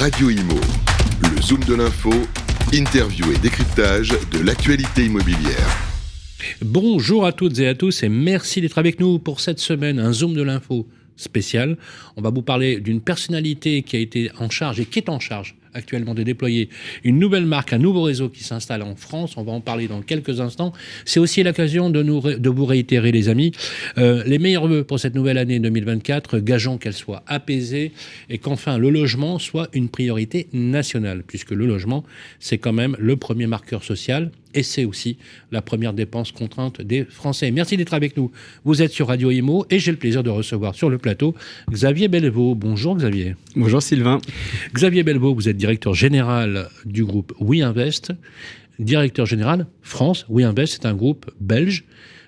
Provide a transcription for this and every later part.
Radio Imo, le zoom de l'info, interview et décryptage de l'actualité immobilière. Bonjour à toutes et à tous et merci d'être avec nous pour cette semaine, un zoom de l'info spécial. On va vous parler d'une personnalité qui a été en charge et qui est en charge actuellement de déployer une nouvelle marque, un nouveau réseau qui s'installe en France. On va en parler dans quelques instants. C'est aussi l'occasion de, vous réitérer, les amis, euh, les meilleurs vœux pour cette nouvelle année 2024. Gageons qu'elle soit apaisée et qu'enfin le logement soit une priorité nationale, puisque le logement, c'est quand même le premier marqueur social et c'est aussi la première dépense contrainte des Français. Merci d'être avec nous. Vous êtes sur Radio Imo et j'ai le plaisir de recevoir sur le plateau Xavier Bellevaux. Bonjour Xavier. Bonjour Sylvain. Xavier Bellevaux, vous êtes directeur général du groupe WeInvest, directeur général France. WeInvest, c'est un groupe belge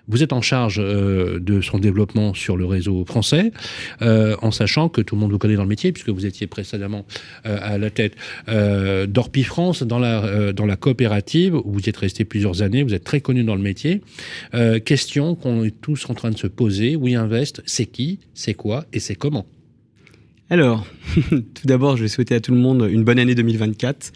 vous êtes en charge euh, de son développement sur le réseau français, euh, en sachant que tout le monde vous connaît dans le métier, puisque vous étiez précédemment euh, à la tête d'Orpi France dans la, coopérative, où vous y êtes resté plusieurs années, vous êtes très connu dans le métier. question qu'on est tous en train de se poser, WeInvest, c'est qui, c'est quoi et c'est comment? Alors, tout d'abord, je vais souhaiter à tout le monde une bonne année 2024,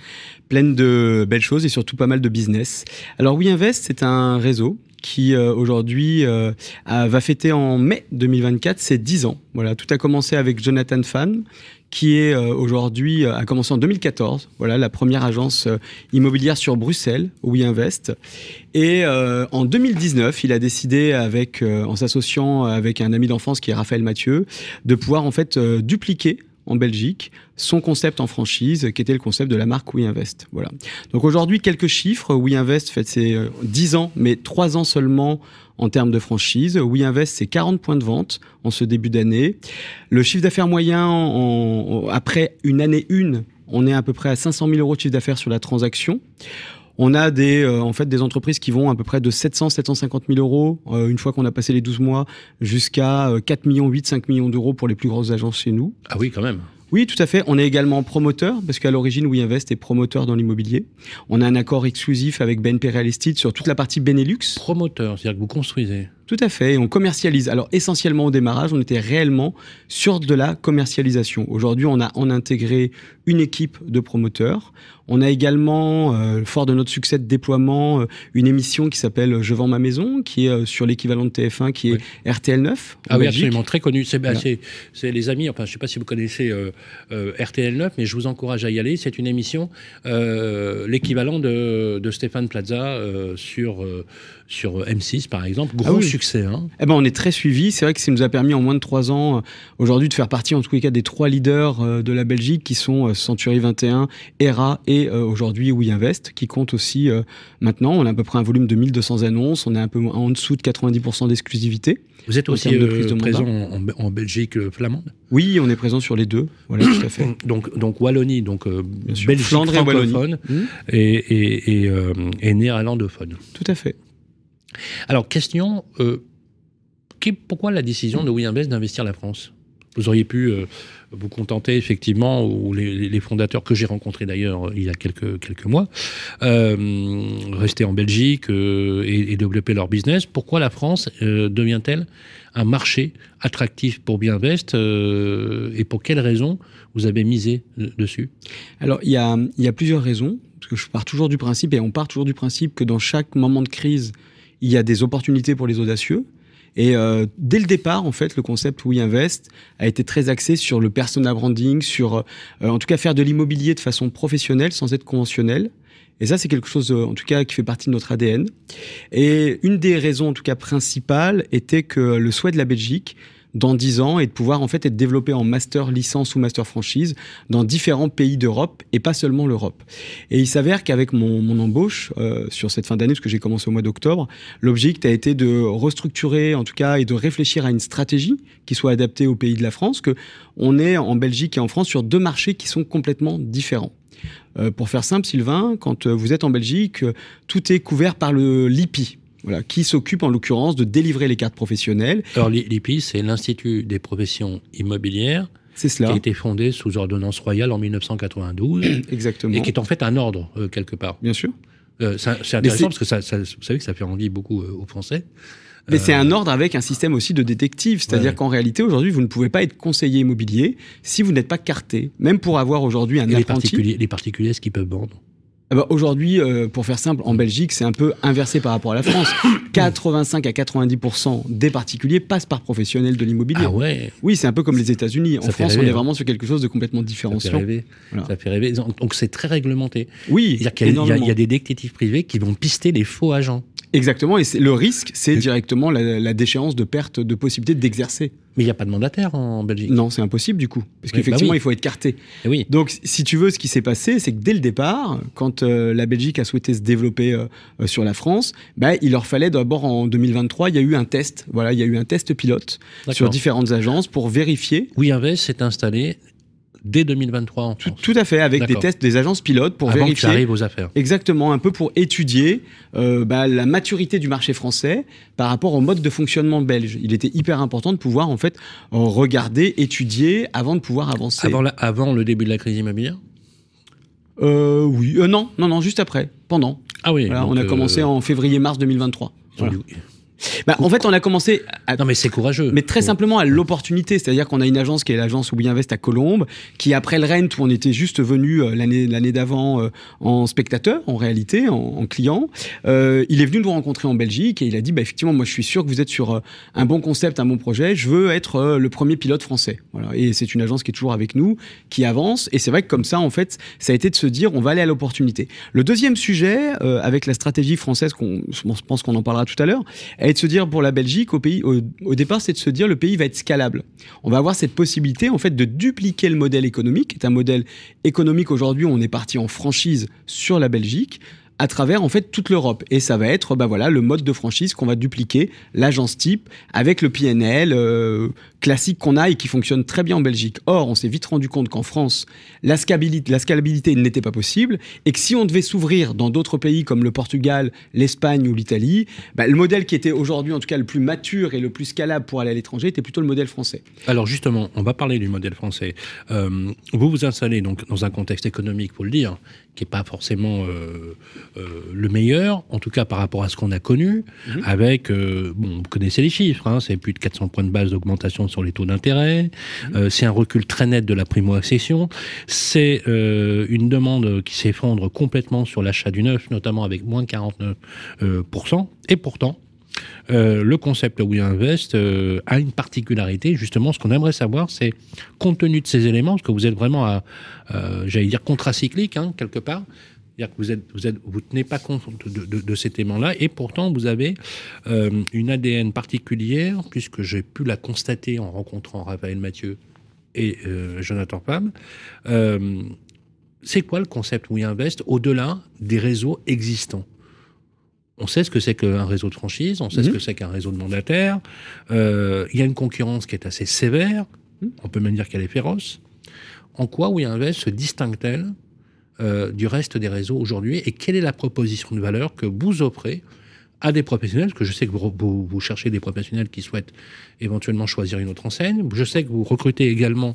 pleine de belles choses et surtout pas mal de business. Alors, WeInvest, c'est un réseau qui euh, aujourd'hui euh, va fêter en mai 2024 ses 10 ans. Voilà, tout a commencé avec Jonathan Fan, qui est euh, aujourd'hui a commencé en 2014. Voilà, la première agence immobilière sur Bruxelles, WeInvest. Et en 2019, il a décidé, en s'associant avec un ami d'enfance qui est Raphaël Mathieu, de pouvoir en fait dupliquer en Belgique son concept en franchise, qui était le concept de la marque WeInvest. Voilà. Donc aujourd'hui, quelques chiffres. WeInvest fait ses 10 euh, ans, mais 3 ans seulement en termes de franchise. WeInvest, c'est 40 points de vente en ce début d'année. Le chiffre d'affaires moyen, après une année une, on est à peu près à 500 000 euros de chiffre d'affaires sur la transaction. On a des, euh, en fait, des entreprises qui vont à peu près de 700, 750 000 euros euh, une fois qu'on a passé les 12 mois jusqu'à 4 millions 8, 5 millions d'euros pour les plus grosses agences chez nous. Ah oui, quand même. Oui, tout à fait. On est également promoteur, parce qu'à l'origine, WeInvest est promoteur dans l'immobilier. On a un accord exclusif avec BNP Real Estate sur toute la partie Benelux. Promoteur, c'est-à-dire que vous construisez tout à fait, on commercialise. Alors essentiellement au démarrage, on était réellement sur de la commercialisation. Aujourd'hui, on a en intégré une équipe de promoteurs. On a également, euh, fort de notre succès de déploiement, euh, une émission qui s'appelle Je vends ma maison, qui est euh, sur l'équivalent de TF1, qui est RTL 9. Ah oui, absolument, très connu. C'est bah, les amis, enfin je ne sais pas si vous connaissez RTL 9, mais je vous encourage à y aller. C'est une émission, l'équivalent de, de, Stéphane Plaza sur, sur M6 par exemple. Ah Gros succès. Hein. Eh ben, on est très suivi. C'est vrai que ça nous a permis en moins de trois ans aujourd'hui de faire partie en tout cas des trois leaders de la Belgique qui sont Century 21, ERA et euh, aujourd'hui WeInvest qui compte aussi euh, maintenant. On a à peu près un volume de 1200 annonces, on est un peu en dessous de 90% d'exclusivité. Vous êtes aussi euh, présent en, Belgique flamande? Oui, on est présent sur les deux. Voilà, tout à fait. Donc, donc Wallonie, donc Belgique Flandre francophone mmh. et, et, et, néerlandophone. Tout à fait. Alors, question, qui, pourquoi la décision de WeInvest d'investir la France? Vous auriez pu vous contenter effectivement, ou les, fondateurs que j'ai rencontrés d'ailleurs il y a quelques, mois, euh, rester en Belgique euh, et, développer leur business. Pourquoi la France euh, devient-elle un marché attractif pour Bienvest et pour quelles raisons vous avez misé dessus? Alors il y a, y a plusieurs raisons, parce que je pars toujours du principe, et on part toujours du principe que dans chaque moment de crise, il y a des opportunités pour les audacieux. Et euh, dès le départ, en fait, le concept WeInvest a été très axé sur le personal branding, sur, euh, en tout cas, faire de l'immobilier de façon professionnelle sans être conventionnel. Et ça, c'est quelque chose, euh, en tout cas, qui fait partie de notre ADN. Et une des raisons, en tout cas, principales était que le souhait de la Belgique, dans 10 ans et de pouvoir en fait être développé en master licence ou master franchise dans différents pays d'Europe et pas seulement l'Europe. Et il s'avère qu'avec mon, mon, embauche euh, sur cette fin d'année, parce que j'ai commencé au mois d'octobre, l'objectif a été de restructurer en tout cas et de réfléchir à une stratégie qui soit adaptée au pays de la France, que on est en Belgique et en France sur deux marchés qui sont complètement différents. Euh, pour faire simple, Sylvain, quand vous êtes en Belgique, tout est couvert par le LIPI, voilà, qui s'occupe en l'occurrence de délivrer les cartes professionnelles. Alors l'IPI, c'est l'Institut des professions immobilières. C'est cela. Qui a été fondé sous ordonnance royale en 1992. Exactement. Et qui est en fait un ordre, euh, quelque part. Bien sûr. Euh, c'est intéressant parce que ça, vous savez que ça fait envie beaucoup euh, aux Français. Mais c'est un ordre avec un système aussi de détective. C'est-à-dire qu'en réalité, aujourd'hui, vous ne pouvez pas être conseiller immobilier si vous n'êtes pas carté. Même pour avoir aujourd'hui un Et les apprenti. particuliers, les particuliers, est-ce qu'ils peuvent vendre? Eh ben, aujourd'hui, euh, pour faire simple, en Belgique, c'est un peu inversé par rapport à la France. 85 à 90% des particuliers passent par professionnels de l'immobilier. Ah ouais Oui, c'est un peu comme les États-Unis. En France, on est hein. vraiment sur quelque chose de complètement Ça fait différenciant. rêver. Voilà. Ça fait rêver. Donc c'est très réglementé. Oui, il y a- il y a des détectives privés qui vont pister les faux agents. Exactement. Et le risque, c'est directement la, la déchéance de perte de possibilité d'exercer. Mais il n'y a pas de mandataire en Belgique. Non, c'est impossible du coup. Parce Oui, qu'effectivement, bah oui. il faut être carté. Eh oui. Donc, si tu veux, ce qui s'est passé, c'est que dès le départ, quand euh, la Belgique a souhaité se développer euh, euh, sur la France, bah, il leur fallait d'abord en 2023, il y a eu un test. Voilà, il y a eu un test pilote sur différentes agences pour vérifier. WeInvest s'est installé dès 2023 en Tout, tout à fait, avec des tests des agences pilotes pour avant que vérifier. arrive aux affaires. Exactement, un peu pour étudier euh, bah, la maturité du marché français par rapport au mode de fonctionnement belge. Il était hyper important de pouvoir en fait regarder, étudier avant de pouvoir avancer. Avant, la- avant le début de la crise immobilière? Euh, oui, Euh, non, non, non, juste après, pendant. Ah oui. Voilà, on a commencé en février-mars 2023. ils ont Voilà. Bah, en fait, on a commencé, à- Non mais c'est courageux. mais très simplement à l'opportunité, c'est-à-dire qu'on a une agence qui est l'agence WeInvest à Colombes, qui après le Rent où on était juste venu euh, l'année l'année d'avant euh, en spectateur, en réalité, en, en client, euh, il est venu nous rencontrer en Belgique et il a dit bah, effectivement moi je suis sûr que vous êtes sur un bon concept, un bon projet, je veux être le premier pilote français. Voilà. Et c'est une agence qui est toujours avec nous, qui avance et c'est vrai que comme ça en fait ça a été de se dire on va aller à l'opportunité. Le deuxième sujet avec la stratégie française, qu'on, je pense qu'on en parlera tout à l'heure, est de se dire pour la Belgique, au, départ, c'est de se dire le pays va être scalable. On va avoir cette possibilité en fait de dupliquer le modèle économique, qui est un modèle économique aujourd'hui on est parti en franchise sur la Belgique à travers en fait toute l'Europe et ça va être bah voilà le mode de franchise qu'on va dupliquer l'agence type avec le PNL euh, classique qu'on a et qui fonctionne très bien en Belgique. Or, on s'est vite rendu compte qu'en France, la scalabilité, la scalabilité n'était pas possible et que si on devait s'ouvrir dans d'autres pays comme le Portugal, l'Espagne ou l'Italie, bah, le modèle qui était aujourd'hui en tout cas le plus mature et le plus scalable pour aller à l'étranger était plutôt le modèle français. Alors justement, on va parler du modèle français. Euh, vous vous installez donc dans un contexte économique, faut le dire, qui n'est pas forcément euh, euh, le meilleur, en tout cas par rapport à ce qu'on a connu, Mhm. avec, bon, vous connaissez les chiffres, hein, c'est plus de 400 points de base d'augmentation sur les taux d'intérêt, euh, c'est un recul très net de la primo-accession, c'est euh, une demande qui s'effondre complètement sur l'achat du neuf, notamment avec moins 49%, euh, et pourtant, euh, le concept WeInvest euh, a une particularité. Justement, ce qu'on aimerait savoir, c'est, compte tenu de ces éléments, parce que vous êtes vraiment à, euh, j'allais dire, contracyclique, hein, quelque part, c'est-à-dire que vous êtes, vous êtes, vous tenez pas compte de, de, de cet aimant-là, et pourtant vous avez euh, une ADN particulière, puisque j'ai pu la constater en rencontrant Raphaël Mathieu et euh, Jonathan Pam. Euh, c'est quoi le concept WeInvest au-delà des réseaux existants? On sait ce que c'est qu'un réseau de franchise, on sait ce Mhm. que c'est qu'un réseau de mandataires. Il y a une concurrence qui est assez sévère, Mhm. on peut même dire qu'elle est féroce. En quoi WeInvest se distingue-t-elle du reste des réseaux aujourd'hui et quelle est la proposition de valeur que vous offrez à des professionnels, parce que je sais que vous, cherchez des professionnels qui souhaitent éventuellement choisir une autre enseigne. Je sais que vous recrutez également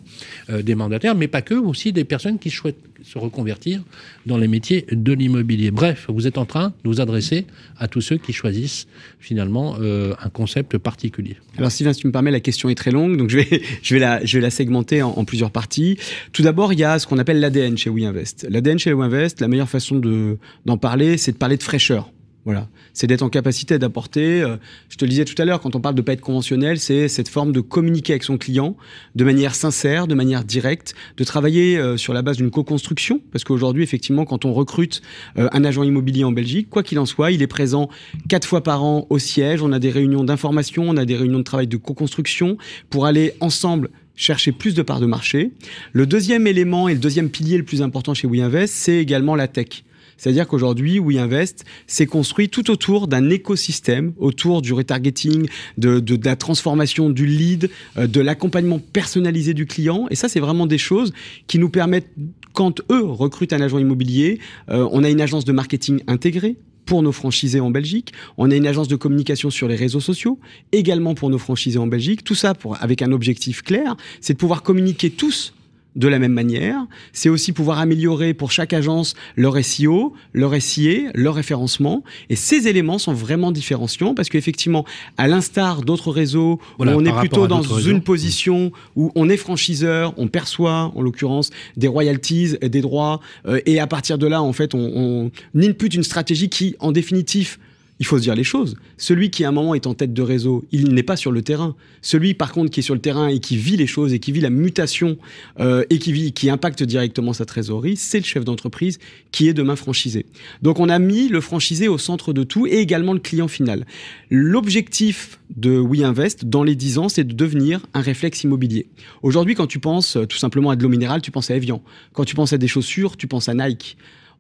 euh, des mandataires, mais pas que, aussi des personnes qui souhaitent se reconvertir dans les métiers de l'immobilier. Bref, vous êtes en train de vous adresser à tous ceux qui choisissent finalement euh, un concept particulier. Alors Sylvain, si tu me permets, la question est très longue, donc je vais, je la, segmenter en, plusieurs parties. Tout d'abord, il y a ce qu'on appelle l'ADN chez WeInvest. L'ADN chez WeInvest, la meilleure façon de- d'en parler, c'est de parler de fraîcheur. Voilà, c'est d'être en capacité d'apporter. euh, je te le disais tout à l'heure, quand on parle de pas être conventionnel, c'est cette forme de communiquer avec son client de manière sincère, de manière directe, de travailler euh, sur la base d'une co-construction, parce qu'aujourd'hui, effectivement, quand on recrute euh, un agent immobilier en Belgique, quoi qu'il en soit, il est présent quatre fois par an au siège. On a des réunions d'information, on a des réunions de travail de co-construction pour aller ensemble chercher plus de parts de marché. Le deuxième élément et le deuxième pilier le plus important chez WeInvest, c'est également la tech. C'est-à-dire qu'aujourd'hui, WeInvest s'est construit tout autour d'un écosystème, autour du retargeting, de, de, de la transformation du lead, euh, de l'accompagnement personnalisé du client. Et ça, c'est vraiment des choses qui nous permettent, quand eux recrutent un agent immobilier, euh, on a une agence de marketing intégrée pour nos franchisés en Belgique. On a une agence de communication sur les réseaux sociaux, également pour nos franchisés en Belgique. Tout ça pour, avec un objectif clair, c'est de pouvoir communiquer tous de la même manière. C'est aussi pouvoir améliorer pour chaque agence leur SEO, leur SIA, leur référencement. Et ces éléments sont vraiment différenciants parce qu'effectivement, à l'instar d'autres réseaux, on est plutôt dans une position où on est franchiseur, on perçoit, en l'occurrence, des royalties, des droits, euh, et à partir de là, en fait, on, on input une stratégie qui, en définitive, il faut se dire les choses. Celui qui à un moment est en tête de réseau, il n'est pas sur le terrain. Celui par contre qui est sur le terrain et qui vit les choses et qui vit la mutation euh, et qui vit, qui impacte directement sa trésorerie, c'est le chef d'entreprise qui est demain franchisé. Donc on a mis le franchisé au centre de tout et également le client final. L'objectif de WeInvest dans les 10 ans, c'est de devenir un réflexe immobilier. Aujourd'hui, quand tu penses euh, tout simplement à de l'eau minérale, tu penses à Evian. Quand tu penses à des chaussures, tu penses à Nike.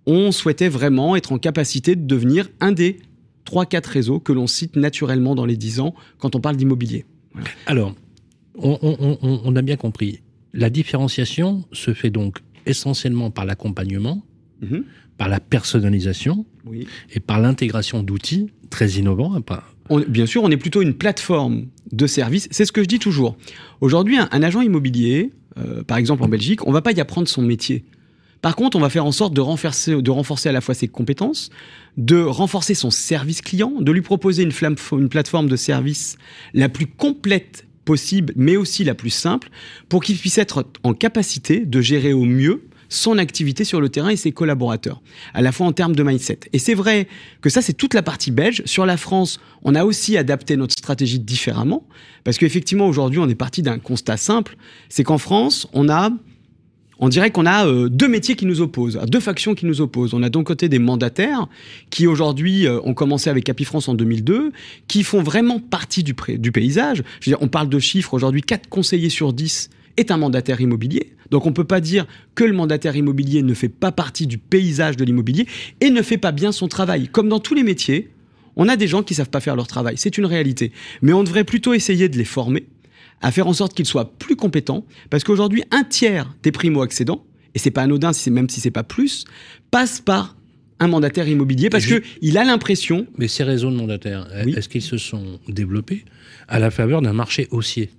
On souhaitait vraiment être en capacité de devenir un des 3-4 réseaux que l'on cite naturellement dans les 10 ans quand on parle d'immobilier. Alors, on, a bien compris. La différenciation se fait donc essentiellement par l'accompagnement, mhm. par la personnalisation et par l'intégration d'outils très innovants. bien sûr, on est plutôt une plateforme de services. C'est ce que je dis toujours. Aujourd'hui, un, agent immobilier, euh, par exemple en Belgique, on ne va pas y apprendre son métier. Par contre, on va faire en sorte de renforcer, de renforcer à la fois ses compétences, de renforcer son service client, de lui proposer une, une plateforme de service la plus complète possible, mais aussi la plus simple, pour qu'il puisse être en capacité de gérer au mieux son activité sur le terrain et ses collaborateurs, à la fois en termes de mindset. Et c'est vrai que ça, c'est toute la partie belge. Sur la France, on a aussi adapté notre stratégie différemment, parce qu'effectivement, aujourd'hui, on est parti d'un constat simple, c'est qu'en France, on a on dirait qu'on a euh, deux métiers qui nous opposent, deux factions qui nous opposent. On a d'un côté des mandataires qui aujourd'hui euh, ont commencé avec Capifrance en 2002, qui font vraiment partie du, paysage. Je veux dire, on parle de chiffres aujourd'hui, 4 conseillers sur 10 est un mandataire immobilier. Donc on ne peut pas dire que le mandataire immobilier ne fait pas partie du paysage de l'immobilier et ne fait pas bien son travail. Comme dans tous les métiers, on a des gens qui savent pas faire leur travail, c'est une réalité. Mais on devrait plutôt essayer de les former à faire en sorte qu'ils soient plus compétents, parce qu'aujourd'hui, un tiers des primo-accédants, et c'est pas anodin, même si c'est pas plus, passe par un mandataire immobilier parce qu'il a l'impression. Mais ces réseaux de mandataires, est-ce qu'ils se sont développés à la faveur d'un marché haussier?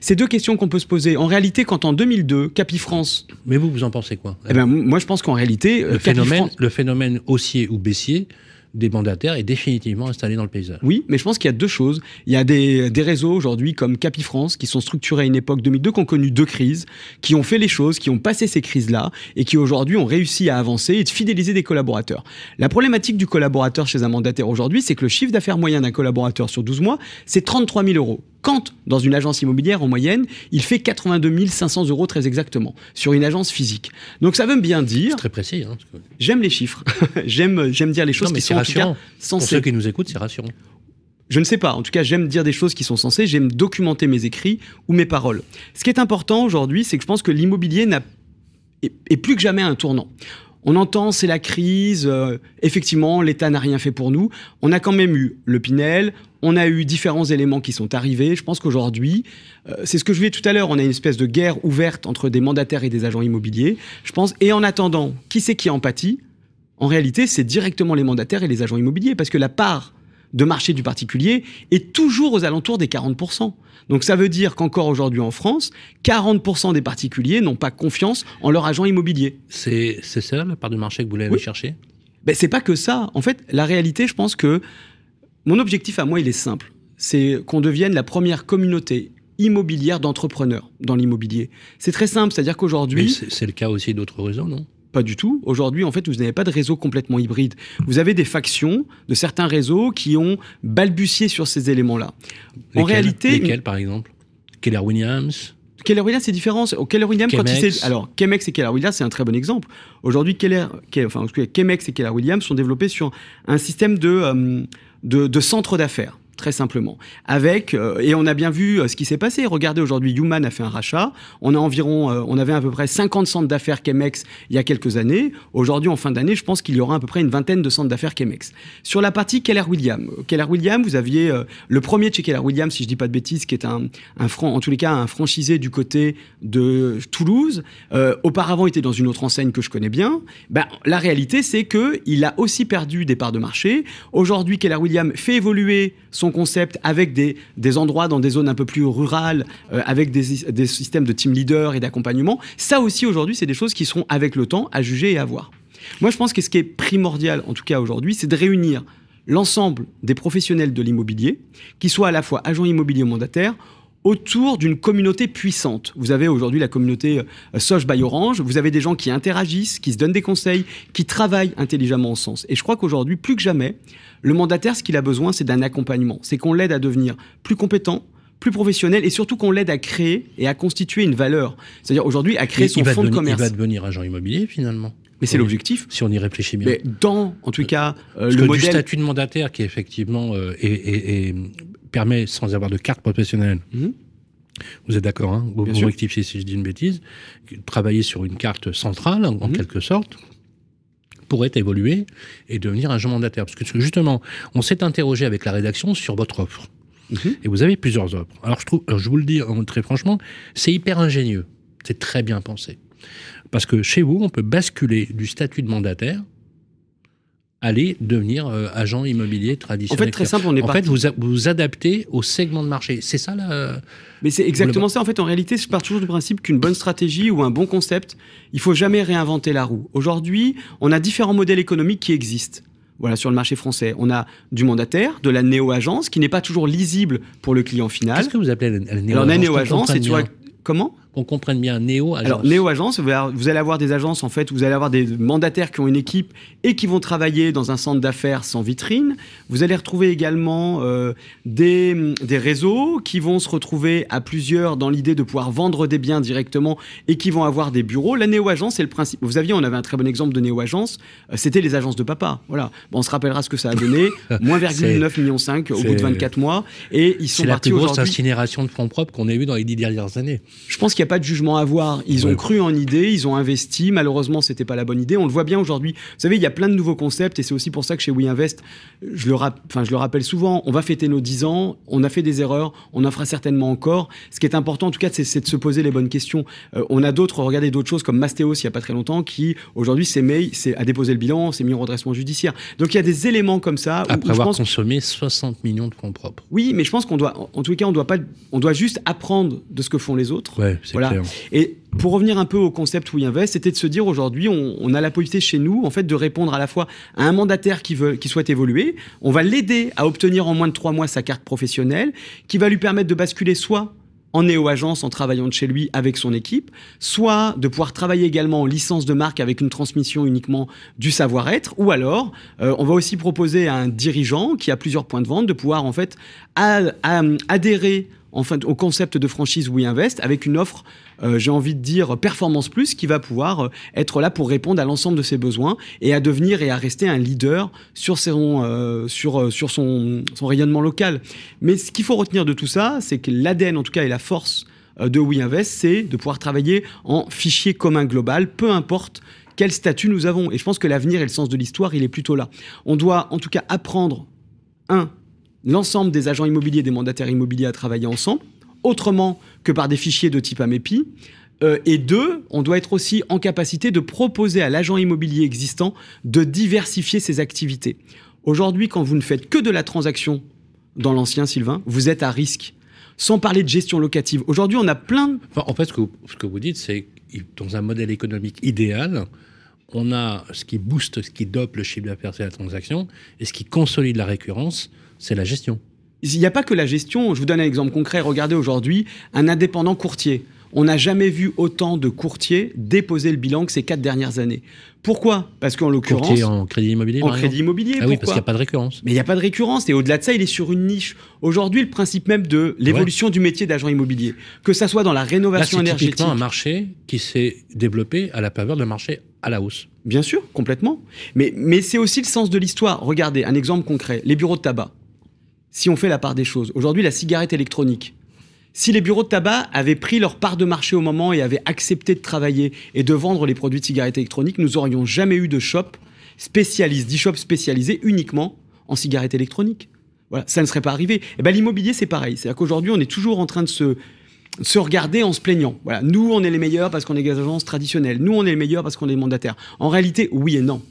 C'est deux questions qu'on peut se poser. En réalité, quand en 2002, Capifrance. Mais vous, vous en pensez quoi? Eh ben, Moi, je pense qu'en réalité. Le, phénomène, le phénomène haussier ou baissier, des mandataires est définitivement installé dans le paysage. Oui, mais je pense qu'il y a deux choses. Il y a des, réseaux aujourd'hui comme Capifrance qui sont structurés à une époque 2002, qui ont connu deux crises, qui ont fait les choses, qui ont passé ces crises-là et qui aujourd'hui ont réussi à avancer et de fidéliser des collaborateurs. La problématique du collaborateur chez un mandataire aujourd'hui, c'est que le chiffre d'affaires moyen d'un collaborateur sur 12 mois, c'est 33 000 euros quand dans une agence immobilière en moyenne, il fait 82 500 euros très exactement sur une agence physique. Donc ça veut bien dire. très précis. Hein, j'aime les chiffres. j'aime j'aime dire les choses qui sont en tout cas sensées. Pour ceux qui nous écoutent, c'est rassurant. Je ne sais pas. En tout cas, j'aime dire des choses qui sont sensées. J'aime documenter mes écrits ou mes paroles. Ce qui est important aujourd'hui, c'est que je pense que l'immobilier n'a est plus que jamais un tournant. On entend, c'est la crise, euh, effectivement, l'État n'a rien fait pour nous. On a quand même eu le Pinel, on a eu différents éléments qui sont arrivés. Je pense qu'aujourd'hui, euh, c'est ce que je disais tout à l'heure, on a une espèce de guerre ouverte entre des mandataires et des agents immobiliers. Je pense, et en attendant, qui c'est qui empathie En réalité, c'est directement les mandataires et les agents immobiliers, parce que la part de marché du particulier est toujours aux alentours des 40%. Donc ça veut dire qu'encore aujourd'hui en France, 40% des particuliers n'ont pas confiance en leur agent immobilier. C'est ça la part de marché que vous voulez aller chercher? Ben, C'est pas que ça. En fait, la réalité, je pense que mon objectif à moi, il est simple. C'est qu'on devienne la première communauté immobilière d'entrepreneurs dans l'immobilier. C'est très simple, c'est-à-dire qu'aujourd'hui... C'est le cas aussi d'autres réseaux, non? Pas du tout. Aujourd'hui, en fait, vous n'avez pas de réseau complètement hybride. Vous avez des factions de certains réseaux qui ont balbutié sur ces éléments-là. En réalité, lesquels, par exemple? Keller Williams? Keller Williams, c'est différent. Keller Williams, quand il alors Chemex et Keller Williams, c'est un très bon exemple. Aujourd'hui, Keller, enfin, Chemex et Keller Williams sont développés sur un système de, euh, de, de centre d'affaires très simplement. Avec euh, et on a bien vu euh, ce qui s'est passé. Regardez aujourd'hui, Human a fait un rachat. On a environ, euh, on avait à peu près 50 centres d'affaires Chemex il y a quelques années. Aujourd'hui, en fin d'année, je pense qu'il y aura à peu près une vingtaine de centres d'affaires Chemex. Sur la partie Keller Williams, Keller Williams, vous aviez le premier de chez Keller Williams, si je dis pas de bêtises, qui est un, un franc, en tous les cas un franchisé du côté de Toulouse. auparavant, il était dans une autre enseigne que je connais bien. Ben, la réalité, c'est que il a aussi perdu des parts de marché. Aujourd'hui, Keller Williams fait évoluer son concept avec des, des endroits dans des zones un peu plus rurales, euh, avec des, des systèmes de team leader et d'accompagnement. Ça aussi, aujourd'hui, c'est des choses qui seront avec le temps à juger et à voir. Moi, je pense que ce qui est primordial, en tout cas aujourd'hui, c'est de réunir l'ensemble des professionnels de l'immobilier, qui soient à la fois agents immobiliers ou mandataires, autour d'une communauté puissante. Vous avez aujourd'hui la communauté euh, Soch by Orange, vous avez des gens qui interagissent, qui se donnent des conseils, qui travaillent intelligemment en sens. Et je crois qu'aujourd'hui, plus que jamais, le mandataire, ce qu'il a besoin, c'est d'un accompagnement. C'est qu'on l'aide à devenir plus compétent, plus professionnel et surtout qu'on l'aide à créer et à constituer une valeur. C'est-à-dire aujourd'hui à créer son fonds de commerce. Il va devenir agent immobilier finalement. Mais c'est l'objectif. Si on y réfléchit bien. Mais dans, en tout cas, euh, le modèle... du statut de mandataire qui effectivement euh, et, permet, sans avoir de carte professionnelle, mhm. Vous êtes d'accord, hein Vous, vous rectifiez si je dis une bêtise. Travailler sur une carte centrale, en, mhm. quelque sorte, pourrait évoluer et devenir agent mandataire. Parce que justement, on s'est interrogé avec la rédaction sur votre offre. Mhm. Et vous avez plusieurs offres. Alors je, trouve, je vous le dis très franchement, c'est hyper ingénieux. C'est très bien pensé. Parce que chez vous, on peut basculer du statut de mandataire aller devenir euh, agent immobilier traditionnel. En fait, très simple, on est En fait, vous vous adaptez au segment de marché. C'est ça là Mais c'est exactement ça. En fait, en réalité, je pars toujours du principe qu'une bonne stratégie ou un bon concept, il faut jamais réinventer la roue. Aujourd'hui, on a différents modèles économiques qui existent. Voilà, sur le marché français. On a du mandataire, de la néo-agence, qui n'est pas toujours lisible pour le client final. Qu'est-ce que vous appelez la néo-agence Alors, la néo-agence, c'est Comment? Qu'on comprenne bien néo-agence. Alors, néo-agence, vous allez avoir des agences, en fait, vous allez avoir des mandataires qui ont une équipe et qui vont travailler dans un centre d'affaires sans vitrine. Vous allez retrouver également euh, des, des réseaux qui vont se retrouver à plusieurs dans l'idée de pouvoir vendre des biens directement et qui vont avoir des bureaux. La néo-agence, c'est le principe. Vous aviez, on avait un très bon exemple de néo-agence, euh, c'était les agences de papa. Voilà. Bon, on se rappellera ce que ça a donné. Moins 9 millions 5 au bout de 24 mois. Et ils sont partis aujourd'hui. C'est la plus grosse incinération de fonds propres qu'on ait vu dans les dix dernières années. Je pense qu'il n'y a pas de jugement à avoir. Ils ont cru en idée, ils ont investi. Malheureusement, c'était pas la bonne idée. On le voit bien aujourd'hui. Vous savez, il y a plein de nouveaux concepts et c'est aussi pour ça que chez WeInvest, je le, enfin, je le rappelle souvent, on va fêter nos 10 ans, on a fait des erreurs, on en fera certainement encore. Ce qui est important, en tout cas, c'est de se poser les bonnes questions. Euh, on a d'autres, regardez d'autres choses comme Mastéos il y a pas très longtemps, qui aujourd'hui s'est mis à déposer le bilan, s'est mis en redressement judiciaire. Donc il y a des éléments comme ça. Après avoir consommé 60 millions de fonds propres. Oui, mais je pense qu'on doit, en tout cas, on doit pas, on doit juste apprendre de ce que font les autres. Ouais, voilà. Clair. Et pour revenir un peu au concept WeInvest, c'était de se dire aujourd'hui, on, a la possibilité chez nous, en fait, de répondre à la fois à un mandataire qui veut, qui souhaite évoluer. On va l'aider à obtenir en moins de trois mois sa carte professionnelle, qui va lui permettre de basculer soit en néo-agence en travaillant de chez lui avec son équipe, soit de pouvoir travailler également en licence de marque avec une transmission uniquement du savoir-être, ou alors euh, on va aussi proposer à un dirigeant qui a plusieurs points de vente de pouvoir en fait adhérer enfin, au concept de franchise WeInvest avec une offre, euh, j'ai envie de dire, performance plus, qui va pouvoir euh, être là pour répondre à l'ensemble de ses besoins et à devenir et à rester un leader sur, euh, son, son, rayonnement local. Mais ce qu'il faut retenir de tout ça, c'est que l'ADN, en tout cas, et la force de WeInvest, c'est de pouvoir travailler en fichier commun global, peu importe quel statut nous avons. Et je pense que l'avenir et le sens de l'histoire, il est plutôt là. On doit en tout cas apprendre, un, l'ensemble des agents immobiliers, des mandataires immobiliers à travailler ensemble, autrement que par des fichiers de type AMEPI. Euh, et deux, on doit être aussi en capacité de proposer à l'agent immobilier existant de diversifier ses activités. Aujourd'hui, quand vous ne faites que de la transaction dans l'ancien Sylvain, vous êtes à risque. Sans parler de gestion locative. Aujourd'hui, on a plein de... en fait, ce que, vous, ce que vous dites, c'est dans un modèle économique idéal, on a ce qui booste, ce qui dope le chiffre d'affaires, c'est la transaction, et ce qui consolide la récurrence, c'est la gestion. Il n'y a pas que la gestion. Je vous donne un exemple concret. Regardez aujourd'hui un indépendant courtier. On n'a jamais vu autant de courtiers déposer le bilan que ces quatre dernières années. Pourquoi? Parce qu'en l'occurrence. Courtier en crédit immobilier En crédit immobilier. Ah oui, parce qu'il n'y a pas de récurrence. Mais il n'y a pas de récurrence. Et au-delà de ça, il est sur une niche. Aujourd'hui, le principe même de l'évolution du métier d'agent immobilier, que ça soit dans la rénovation Là, énergétique. C'est un marché qui s'est développé à la faveur d'un marché à la hausse. Bien sûr, complètement. Mais, mais c'est aussi le sens de l'histoire. Regardez, un exemple concret les bureaux de tabac si on fait la part des choses. Aujourd'hui, la cigarette électronique. Si les bureaux de tabac avaient pris leur part de marché au moment et avaient accepté de travailler et de vendre les produits de cigarettes électroniques, nous n'aurions jamais eu de shop spécialisé, d'e-shop spécialisé uniquement en cigarettes électroniques. Voilà, ça ne serait pas arrivé. Et eh ben, l'immobilier, c'est pareil. C'est-à-dire qu'aujourd'hui, on est toujours en train de se, se regarder en se plaignant. Voilà, nous, on est les meilleurs parce qu'on est des agences traditionnelles. Nous, on est les meilleurs parce qu'on est mandataires. En réalité, oui et non.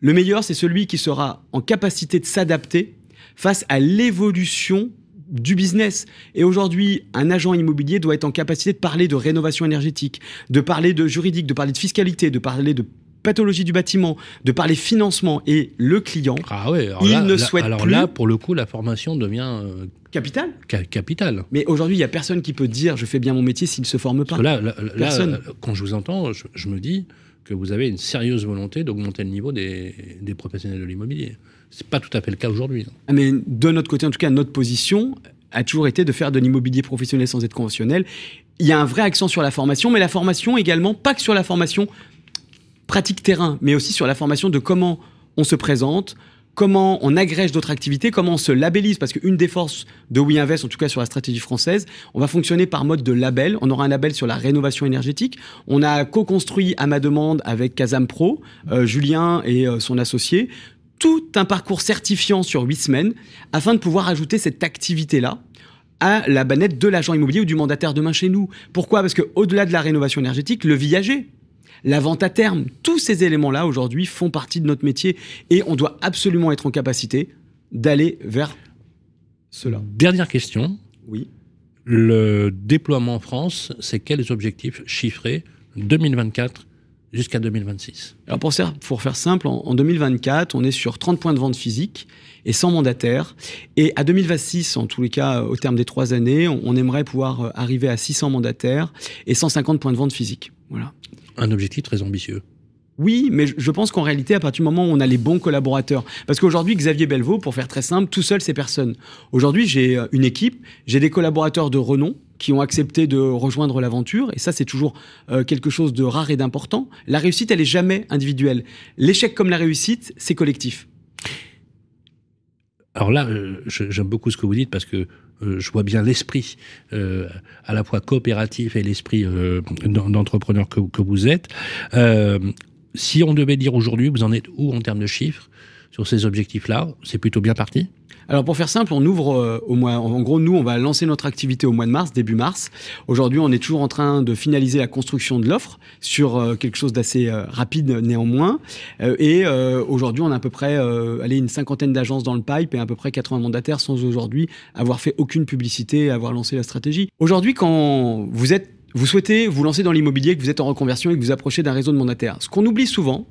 Le meilleur, c'est celui qui sera en capacité de s'adapter face à l'évolution du business. Et aujourd'hui, un agent immobilier doit être en capacité de parler de rénovation énergétique, de parler de juridique, de parler de fiscalité, de parler de pathologie du bâtiment, de parler financement et le client, Ah ouais, alors il là, ne là- souhaite alors plus- là, pour le coup, la formation devient euh, capital. ca- capitale. Mais aujourd'hui, il y a personne qui peut dire je fais bien mon métier s'il ne se forme pas. Là, là- Personne. euh, quand je vous entends, je, je me dis que vous avez une sérieuse volonté d'augmenter le niveau des, des professionnels de l'immobilier. C'est pas tout à fait le cas aujourd'hui. hein. Ah, Mais de notre côté, en tout cas, notre position a toujours été de faire de l'immobilier professionnel sans être conventionnel. Il y a un vrai accent sur la formation, mais la formation également, pas que sur la formation pratique terrain, mais aussi sur la formation de comment on se présente, comment on agrège d'autres activités, comment on se labellise, parce qu'une des forces de WeInvest, en tout cas sur la stratégie française, on va fonctionner par mode de label. On aura un label sur la rénovation énergétique. On a co-construit à ma demande avec Casam Pro, euh, Julien et euh, son associé, tout un parcours certifiant sur huit semaines afin de pouvoir ajouter cette activité-là à la banette de l'agent immobilier ou du mandataire demain chez nous. Pourquoi? Parce qu'au-delà de la rénovation énergétique, le viager, la vente à terme, tous ces éléments-là aujourd'hui font partie de notre métier et on doit absolument être en capacité d'aller vers cela. Dernière question. Oui. Le déploiement en France, c'est quels objectifs chiffrés 2024 jusqu'à 2026 Alors pour, faire- pour faire simple, en, en 2024, on est sur 30 points de vente physiques et 100 mandataires. Et à 2026, en tous les cas, euh, au terme des trois années, on, on aimerait pouvoir euh, arriver à 600 mandataires et 150 points de vente physiques. Voilà. Un objectif très ambitieux. Oui, mais je- je pense qu'en réalité, à partir du moment où on a les bons collaborateurs, parce qu'aujourd'hui, Xavier Belvaux, pour faire très simple, tout seul, c'est personne. Aujourd'hui, j'ai euh, une équipe, j'ai des collaborateurs de renom qui ont accepté de rejoindre l'aventure, et ça, c'est toujours euh, quelque chose de rare et d'important. La réussite, elle est jamais individuelle. L'échec comme la réussite, c'est collectif. Alors là, euh, j'aime beaucoup ce que vous dites parce que euh, je vois bien l'esprit à la fois coopératif et l'esprit d'en- d'entrepreneur que, vous êtes. Si on devait dire aujourd'hui, vous en êtes où en termes de chiffres sur ces objectifs-là? C'est plutôt bien parti? Alors pour faire simple, on ouvre euh, au mois. En gros, nous, on va lancer notre activité au mois de mars, début mars. Aujourd'hui, on est toujours en train de finaliser la construction de l'offre sur euh, quelque chose d'assez euh, rapide néanmoins. Et aujourd'hui, on a à peu près allez, une cinquantaine d'agences dans le pipe et à peu près 80 mandataires sans aujourd'hui avoir fait aucune publicité avoir lancé la stratégie. Aujourd'hui, quand vous êtes vous souhaitez vous lancer dans l'immobilier, que vous êtes en reconversion et que vous approchez d'un réseau de mandataires. Ce qu'on oublie souvent,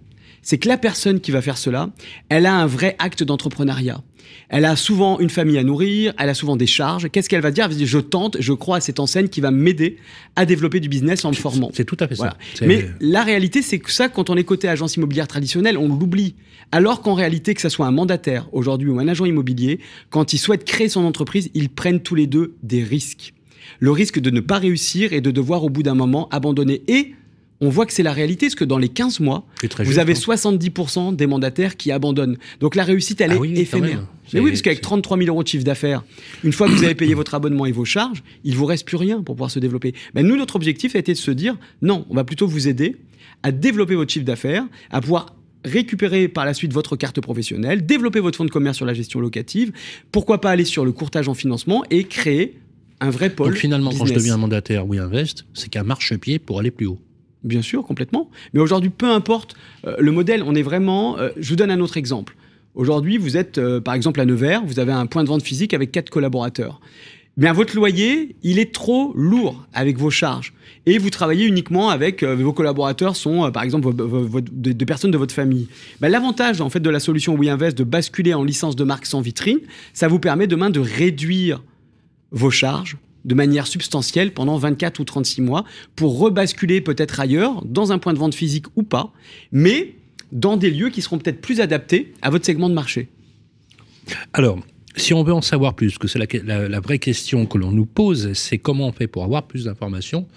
c'est que la personne qui va faire cela, elle a un vrai acte d'entrepreneuriat. Elle a souvent une famille à nourrir, elle a souvent des charges. Qu'est-ce qu'elle va dire? Elle va dire je tente, je crois à cette enseigne qui va m'aider à développer du business en me formant. C'est tout à fait Voilà. ça. Mais la réalité, c'est que ça, quand on est côté agence immobilière traditionnelle, on l'oublie. Alors qu'en réalité, que ce soit un mandataire aujourd'hui ou un agent immobilier, quand il souhaite créer son entreprise, ils prennent tous les deux des risques. Le risque de ne pas réussir et de devoir au bout d'un moment abandonner. Et on voit que c'est la réalité, parce que dans les 15 mois, vous juste, avez hein. 70% des mandataires qui abandonnent. Donc la réussite, elle Ah est oui, éphémère. Mais oui, parce qu'avec c'est- 33 000 euros de chiffre d'affaires, une fois que vous avez payé votre abonnement et vos charges, il vous reste plus rien pour pouvoir se développer. Ben, nous, notre objectif a été de se dire, non, on va plutôt vous aider à développer votre chiffre d'affaires, à pouvoir récupérer par la suite votre carte professionnelle, développer votre fonds de commerce sur la gestion locative, pourquoi pas aller sur le courtage en financement et créer un vrai pôle. Donc finalement, quand je deviens mandataire ou invest, c'est qu'un marchepied pour aller plus haut. Bien sûr, complètement. Mais aujourd'hui, peu importe euh, le modèle, on est vraiment. euh, je vous donne un autre exemple. Aujourd'hui, vous êtes, euh, par exemple, à Nevers, vous avez un point de vente physique avec quatre collaborateurs. Bien, votre loyer, il est trop lourd avec vos charges. Et vous travaillez uniquement avec vos collaborateurs sont, par exemple, des personnes de votre famille. Ben, L'avantage, en fait, de la solution WeInvest de basculer en licence de marque sans vitrine, ça vous permet demain de réduire vos charges de manière substantielle pendant 24 ou 36 mois pour rebasculer peut-être ailleurs, dans un point de vente physique ou pas, mais dans des lieux qui seront peut-être plus adaptés à votre segment de marché. Alors, si on veut en savoir plus, que c'est la, vraie question que l'on nous pose, c'est comment on fait pour avoir plus d'informations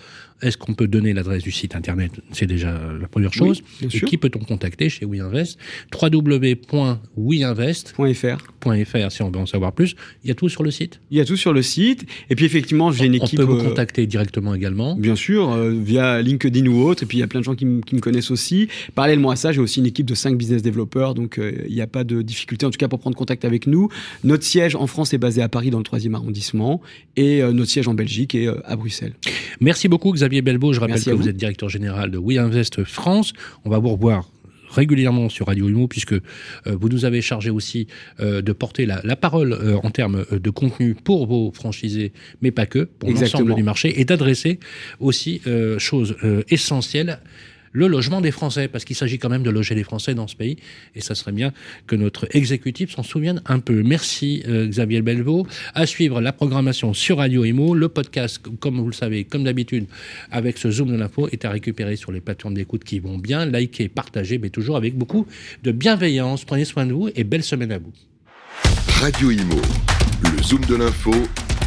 Est-ce qu'on peut donner l'adresse du site internet C'est déjà la première chose. Et qui peut-on contacter chez WeInvest? www.weinvest.fr .fr. si on veut en savoir plus. Il y a tout sur le site. Il y a tout sur le site. Et puis effectivement, j'ai une on équipe. peut vous euh, contacter directement également. Bien sûr, euh, via LinkedIn ou autre. Et puis il y a plein de gens qui, me connaissent aussi. Parallèlement à ça, j'ai aussi une équipe de 5 business développeurs. Donc euh, il n'y a pas de difficulté, en tout cas, pour prendre contact avec nous. Notre siège en France est basé à Paris, dans le 3e arrondissement. Et euh, notre siège en Belgique est euh, à Bruxelles. Merci beaucoup Xavier Belbeau. Je rappelle Merci que vous. vous. êtes directeur général de WeInvest France. On va vous revoir régulièrement sur Radio Imo, puisque vous nous avez chargé aussi de porter la, parole en termes de contenu pour vos franchisés, mais pas que, pour l'ensemble du marché, et d'adresser aussi choses essentielles le logement des Français, parce qu'il s'agit quand même de loger les Français dans ce pays, et ça serait bien que notre exécutif s'en souvienne un peu. Merci euh, Xavier Bellevaux. À suivre la programmation sur Radio Imo. Le podcast, comme vous le savez, comme d'habitude, avec ce Zoom de l'info, est à récupérer sur les plateformes d'écoute qui vont bien. Likez, partagez, mais toujours avec beaucoup de bienveillance. Prenez soin de vous et belle semaine à vous. Radio Imo, le Zoom de l'info,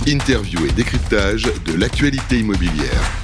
interview et décryptage de l'actualité immobilière.